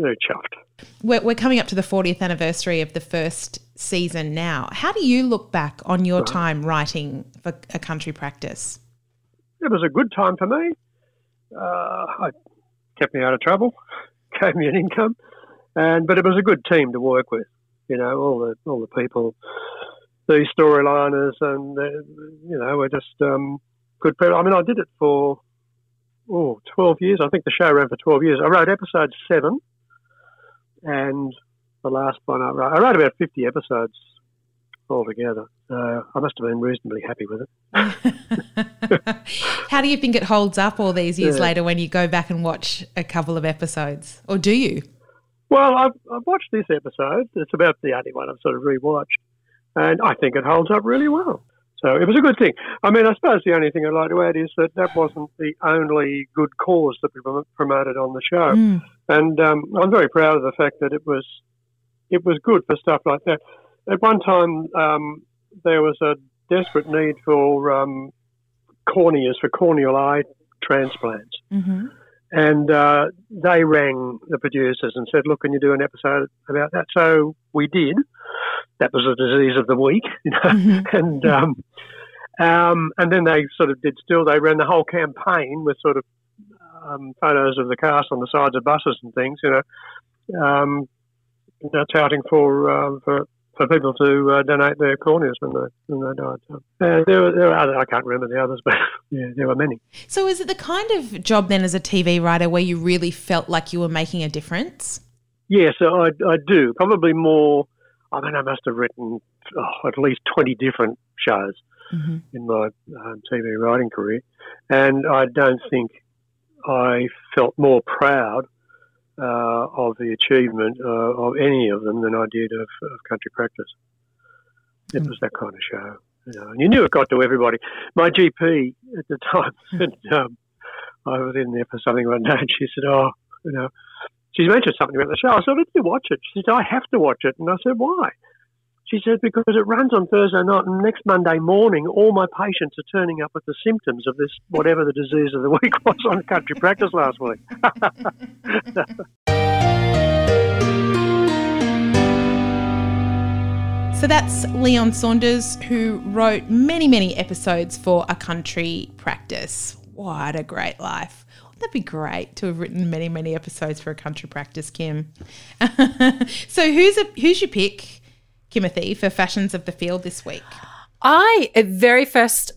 very chuffed. We're, we're coming up to the 40th anniversary of the first season now. How do you look back on your time writing for a country practice? It was a good time for me. Uh, it kept me out of trouble, gave me an income, and but it was a good team to work with. You know, all the all the people, the storyliners, and the, you know, we're just um, good people. I mean, I did it for oh, 12 years. I think the show ran for 12 years. I wrote episode seven, and the last one I wrote, I wrote about 50 episodes altogether. So I must have been reasonably happy with it. How do you think it holds up all these years Yeah. later when you go back and watch a couple of episodes? Or do you? Well, I've, I've watched this episode. It's about the only one I've sort of rewatched, and I think it holds up really well. So it was a good thing. I mean, I suppose the only thing I'd like to add is that that wasn't the only good cause that we promoted on the show, Mm. and um, I'm very proud of the fact that it was it was good for stuff like that. At one time, um, there was a desperate need for um, corneas for corneal eye transplants. hmm And uh, they rang the producers and said, "Look, can you do an episode about that?" So we did. That was the disease of the week, you know. Mhm. and um, um, and then they sort of did still. They ran the whole campaign with sort of um, photos of the cast on the sides of buses and things, you know, um, you know, touting for um, for for people to uh, donate their corneas when they when they died. So, uh, there were there were other. I can't remember the others, but yeah, there were many. So is it the kind of job then as a TV writer where you really felt like you were making a difference? Yes, I, I do. Probably more. I mean, I must have written oh, at least 20 different shows Mm-hmm. in my um, TV writing career. And I don't think I felt more proud uh, of the achievement uh, of any of them than I did of, of Country Practice. It was that kind of show. You know, and you knew it got to everybody. My GP at the time said, um, I was in there for something one day, and she said, "Oh, you know, she mentioned something about the show." I said, "Did you watch it?" She said, "I have to watch it," and I said, "Why?" She said, "Because it runs on Thursday night, and next Monday morning, all my patients are turning up with the symptoms of this whatever the disease of the week was on Country Practice last week." So that's Leon Saunders, who wrote many, many episodes for A Country Practice. What a great life. Wouldn't that be great to have written many, many episodes for A Country Practice, Kim? so who's a, who's your pick, Kimothy, for Fashions of the Field this week? I at very first,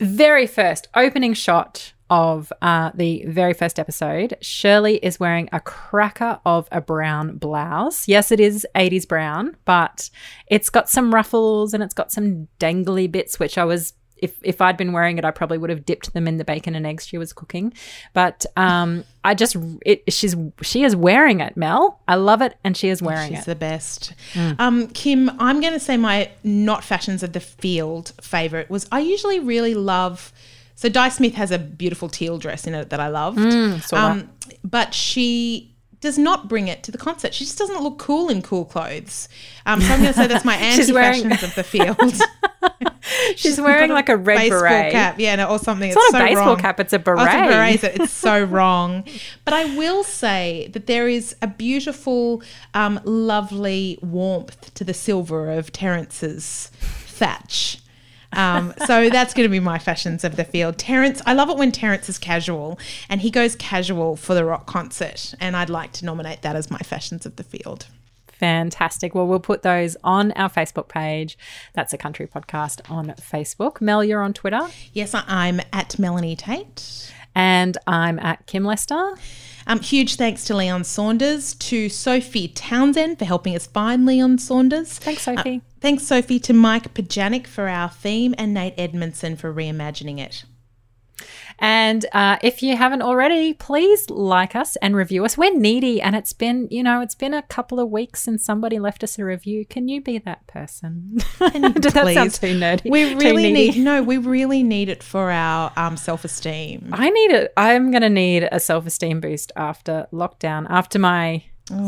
very first opening shot of uh, the very first episode, Shirley is wearing a cracker of a brown blouse. Yes, it is 80s brown, but it's got some ruffles and it's got some dangly bits, which I was. If, if I'd been wearing it, I probably would have dipped them in the bacon and eggs she was cooking. But um, I just it, she's she is wearing it, Mel. I love it, and she is wearing She's it. She's the best. Um, Kim, I'm going to say my not fashions of the field favorite was I usually really love. So Di Smith has a beautiful teal dress in it that I loved. saw um, but she does not bring it to the concert. She just doesn't look cool in cool clothes. Um, so I'm going to say that's my She's wearing- anti-fashions of the field. She's wearing got like a red baseball beret. cap, yeah, no, or something. It's not a baseball cap, it's a Oh, it's a beret. beret. so It's so wrong. But I will say that there is a beautiful, um, lovely warmth to the silver of Terence's thatch. Um, so that's going to be my fashions of the field. Terence, I love it when Terence is casual and he goes casual for the rock concert, and I'd like to nominate that as my fashions of the field. Fantastic. Well, we'll put those on our Facebook page. That's a country podcast on Facebook. Mel, you're on Twitter. Yes, I'm at Melanie Tait. And I'm at Kim Lester. Um, huge thanks to Leon Saunders, to Sophie Townsend for helping us find Leon Saunders. Thanks, Sophie. Uh, thanks, Sophie, to Mike Pajanic for our theme and Nate Edmondson for reimagining it. And uh, if you haven't already, please like us and review us. We're needy, and it's been, you know, it's been a couple of weeks since somebody left us a review. Can you be that person? Did that sound Please. too nerdy? We really need no, we really need it for our um, self esteem. I need it. I'm going to need a self esteem boost after lockdown, after my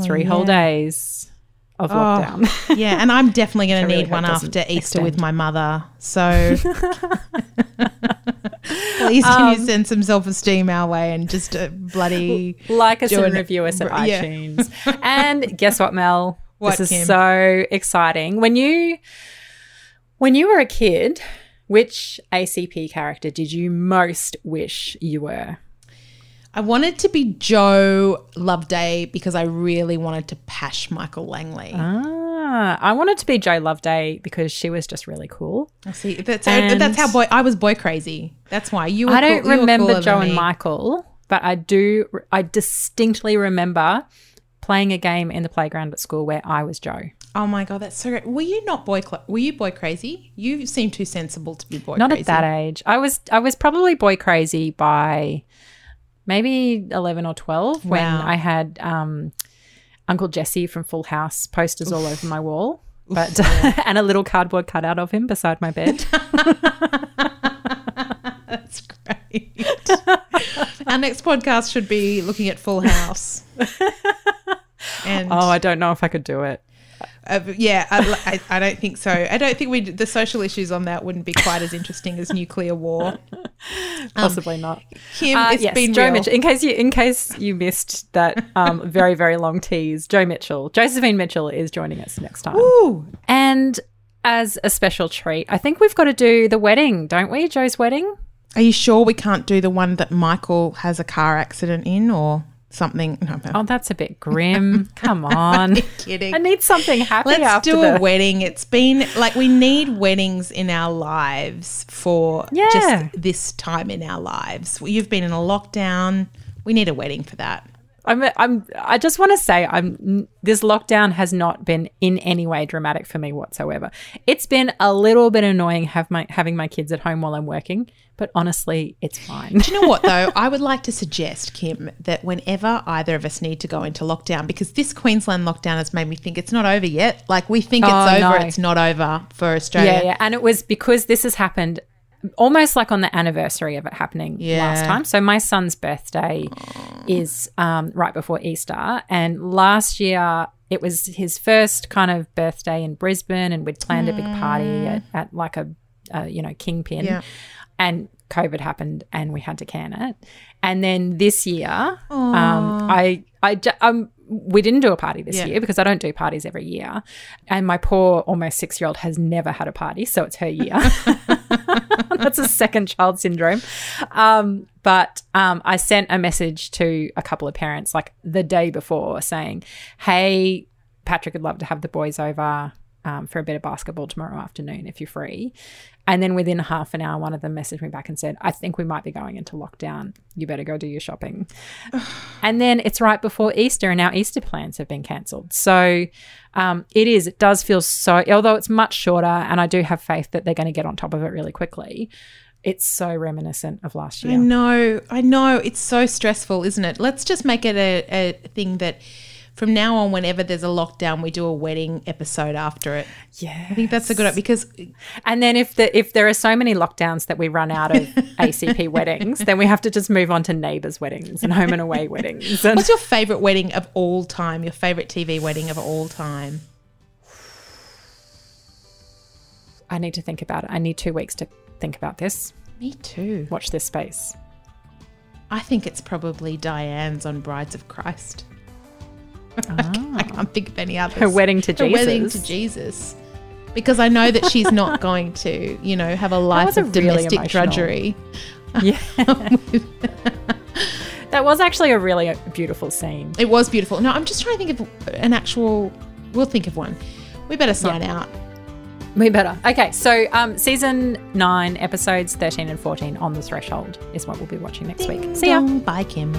three whole days of lockdown. yeah, and I'm definitely going to need hope one doesn't after Easter with my mother. So please, can you Um, send some self esteem our way and just a bloody like us Do and an- review us at yeah. iTunes. and guess what, Mel? What, this is Kim? so exciting. When you when you were a kid, which ACP character did you most wish you were? I wanted to be Joe Loveday because I really wanted to pash Michael Langley. Ah, I wanted to be Joe Loveday because she was just really cool. I see, that's And- that's how boy I was boy crazy. That's why you. Were I don't cool- you remember Joe and. Michael, but I do. I distinctly remember playing a game in the playground at school where I was Joe. Oh my god, that's so great. Were you not boy? Cl- were you boy crazy? You seem too sensible to be boy. Crazy. Not crazy. at that age. I was I was probably boy crazy by maybe eleven or twelve when I had um, Uncle Jesse from Full House posters all over my wall. But and a little cardboard cutout of him beside my bed. That's great. Our next podcast should be looking at Full House. and oh, I don't know if I could do it. Uh, yeah, I, I, I don't think so. I don't think we the social issues on that wouldn't be quite as interesting as nuclear war. Possibly not. Kim, Uh, it's yes, been Joe real. Mitchell. In case you in case you missed that um, very very long tease, Joe Mitchell, Josephine Mitchell is joining us next time. Ooh, And as a special treat, I think we've got to do the wedding, don't we? Joe's wedding. are you sure we can't do the one that Michael has a car accident in or something? No, no. Oh, that's a bit grim. Come on. kidding. I need something happy Let's after do the- a wedding. It's been like we need weddings in our lives for Yeah. just this time in our lives. You've been in a lockdown. We need a wedding for that. I'm, I'm, I just want to say, I'm. This lockdown has not been in any way dramatic for me whatsoever. It's been a little bit annoying have my having my kids at home while I'm working, but honestly, it's fine. Do you know what though? I would like to suggest, Kim, that whenever either of us need to go into lockdown, because this Queensland lockdown has made me think it's not over yet. Like we think it's Oh, over, no. it's not over for Australia. Yeah, yeah. And it was because this has happened almost like on the anniversary of it happening Yeah. last time. So my son's birthday is um, right before Easter, and last year it was his first kind of birthday in Brisbane, and we'd planned a big party at, at like a, a you know kingpin, Yeah. and COVID happened, and we had to can it. And then this year, um, I I um. We didn't do a party this Yeah. year because I don't do parties every year. And my poor almost six year old has never had a party. So it's her year. That's a second child syndrome. Um, but um, I sent a message to a couple of parents like the day before saying, hey, Patrick would love to have the boys over um, for a bit of basketball tomorrow afternoon if you're free. And then within half an hour, one of them messaged me back and said, I think we might be going into lockdown. You better go do your shopping. and then it's right before Easter, and our Easter plans have been cancelled. So um, it is, it does feel so, although it's much shorter, and I do have faith that they're going to get on top of it really quickly. It's so reminiscent of last year. I know, I know. It's so stressful, isn't it? Let's just make it a, a thing that from now on, whenever there's a lockdown, we do a wedding episode after it. Yeah. I think that's a good idea. because And then if the if there are so many lockdowns that we run out of ACP weddings, then we have to just move on to neighbours' weddings and home and away weddings. And what's your favorite wedding of all time? Your favorite TV wedding of all time? I need to think about it. I need two weeks to think about this. Me too. Watch this space. I think it's probably Diane's on Brides of Christ. I can't think of any others. Her wedding to Jesus. Her wedding to Jesus. Because I know that she's not going to, you know, have a life was a of really domestic emotional- drudgery. Yeah. that was actually a really beautiful scene. It was beautiful. No, I'm just trying to think of an actual. We'll think of one. We better sign out. We better. Okay, so um, season nine, episodes 13 and 14 on the threshold is what we'll be watching next week. See ya. Dong. Bye, Kim.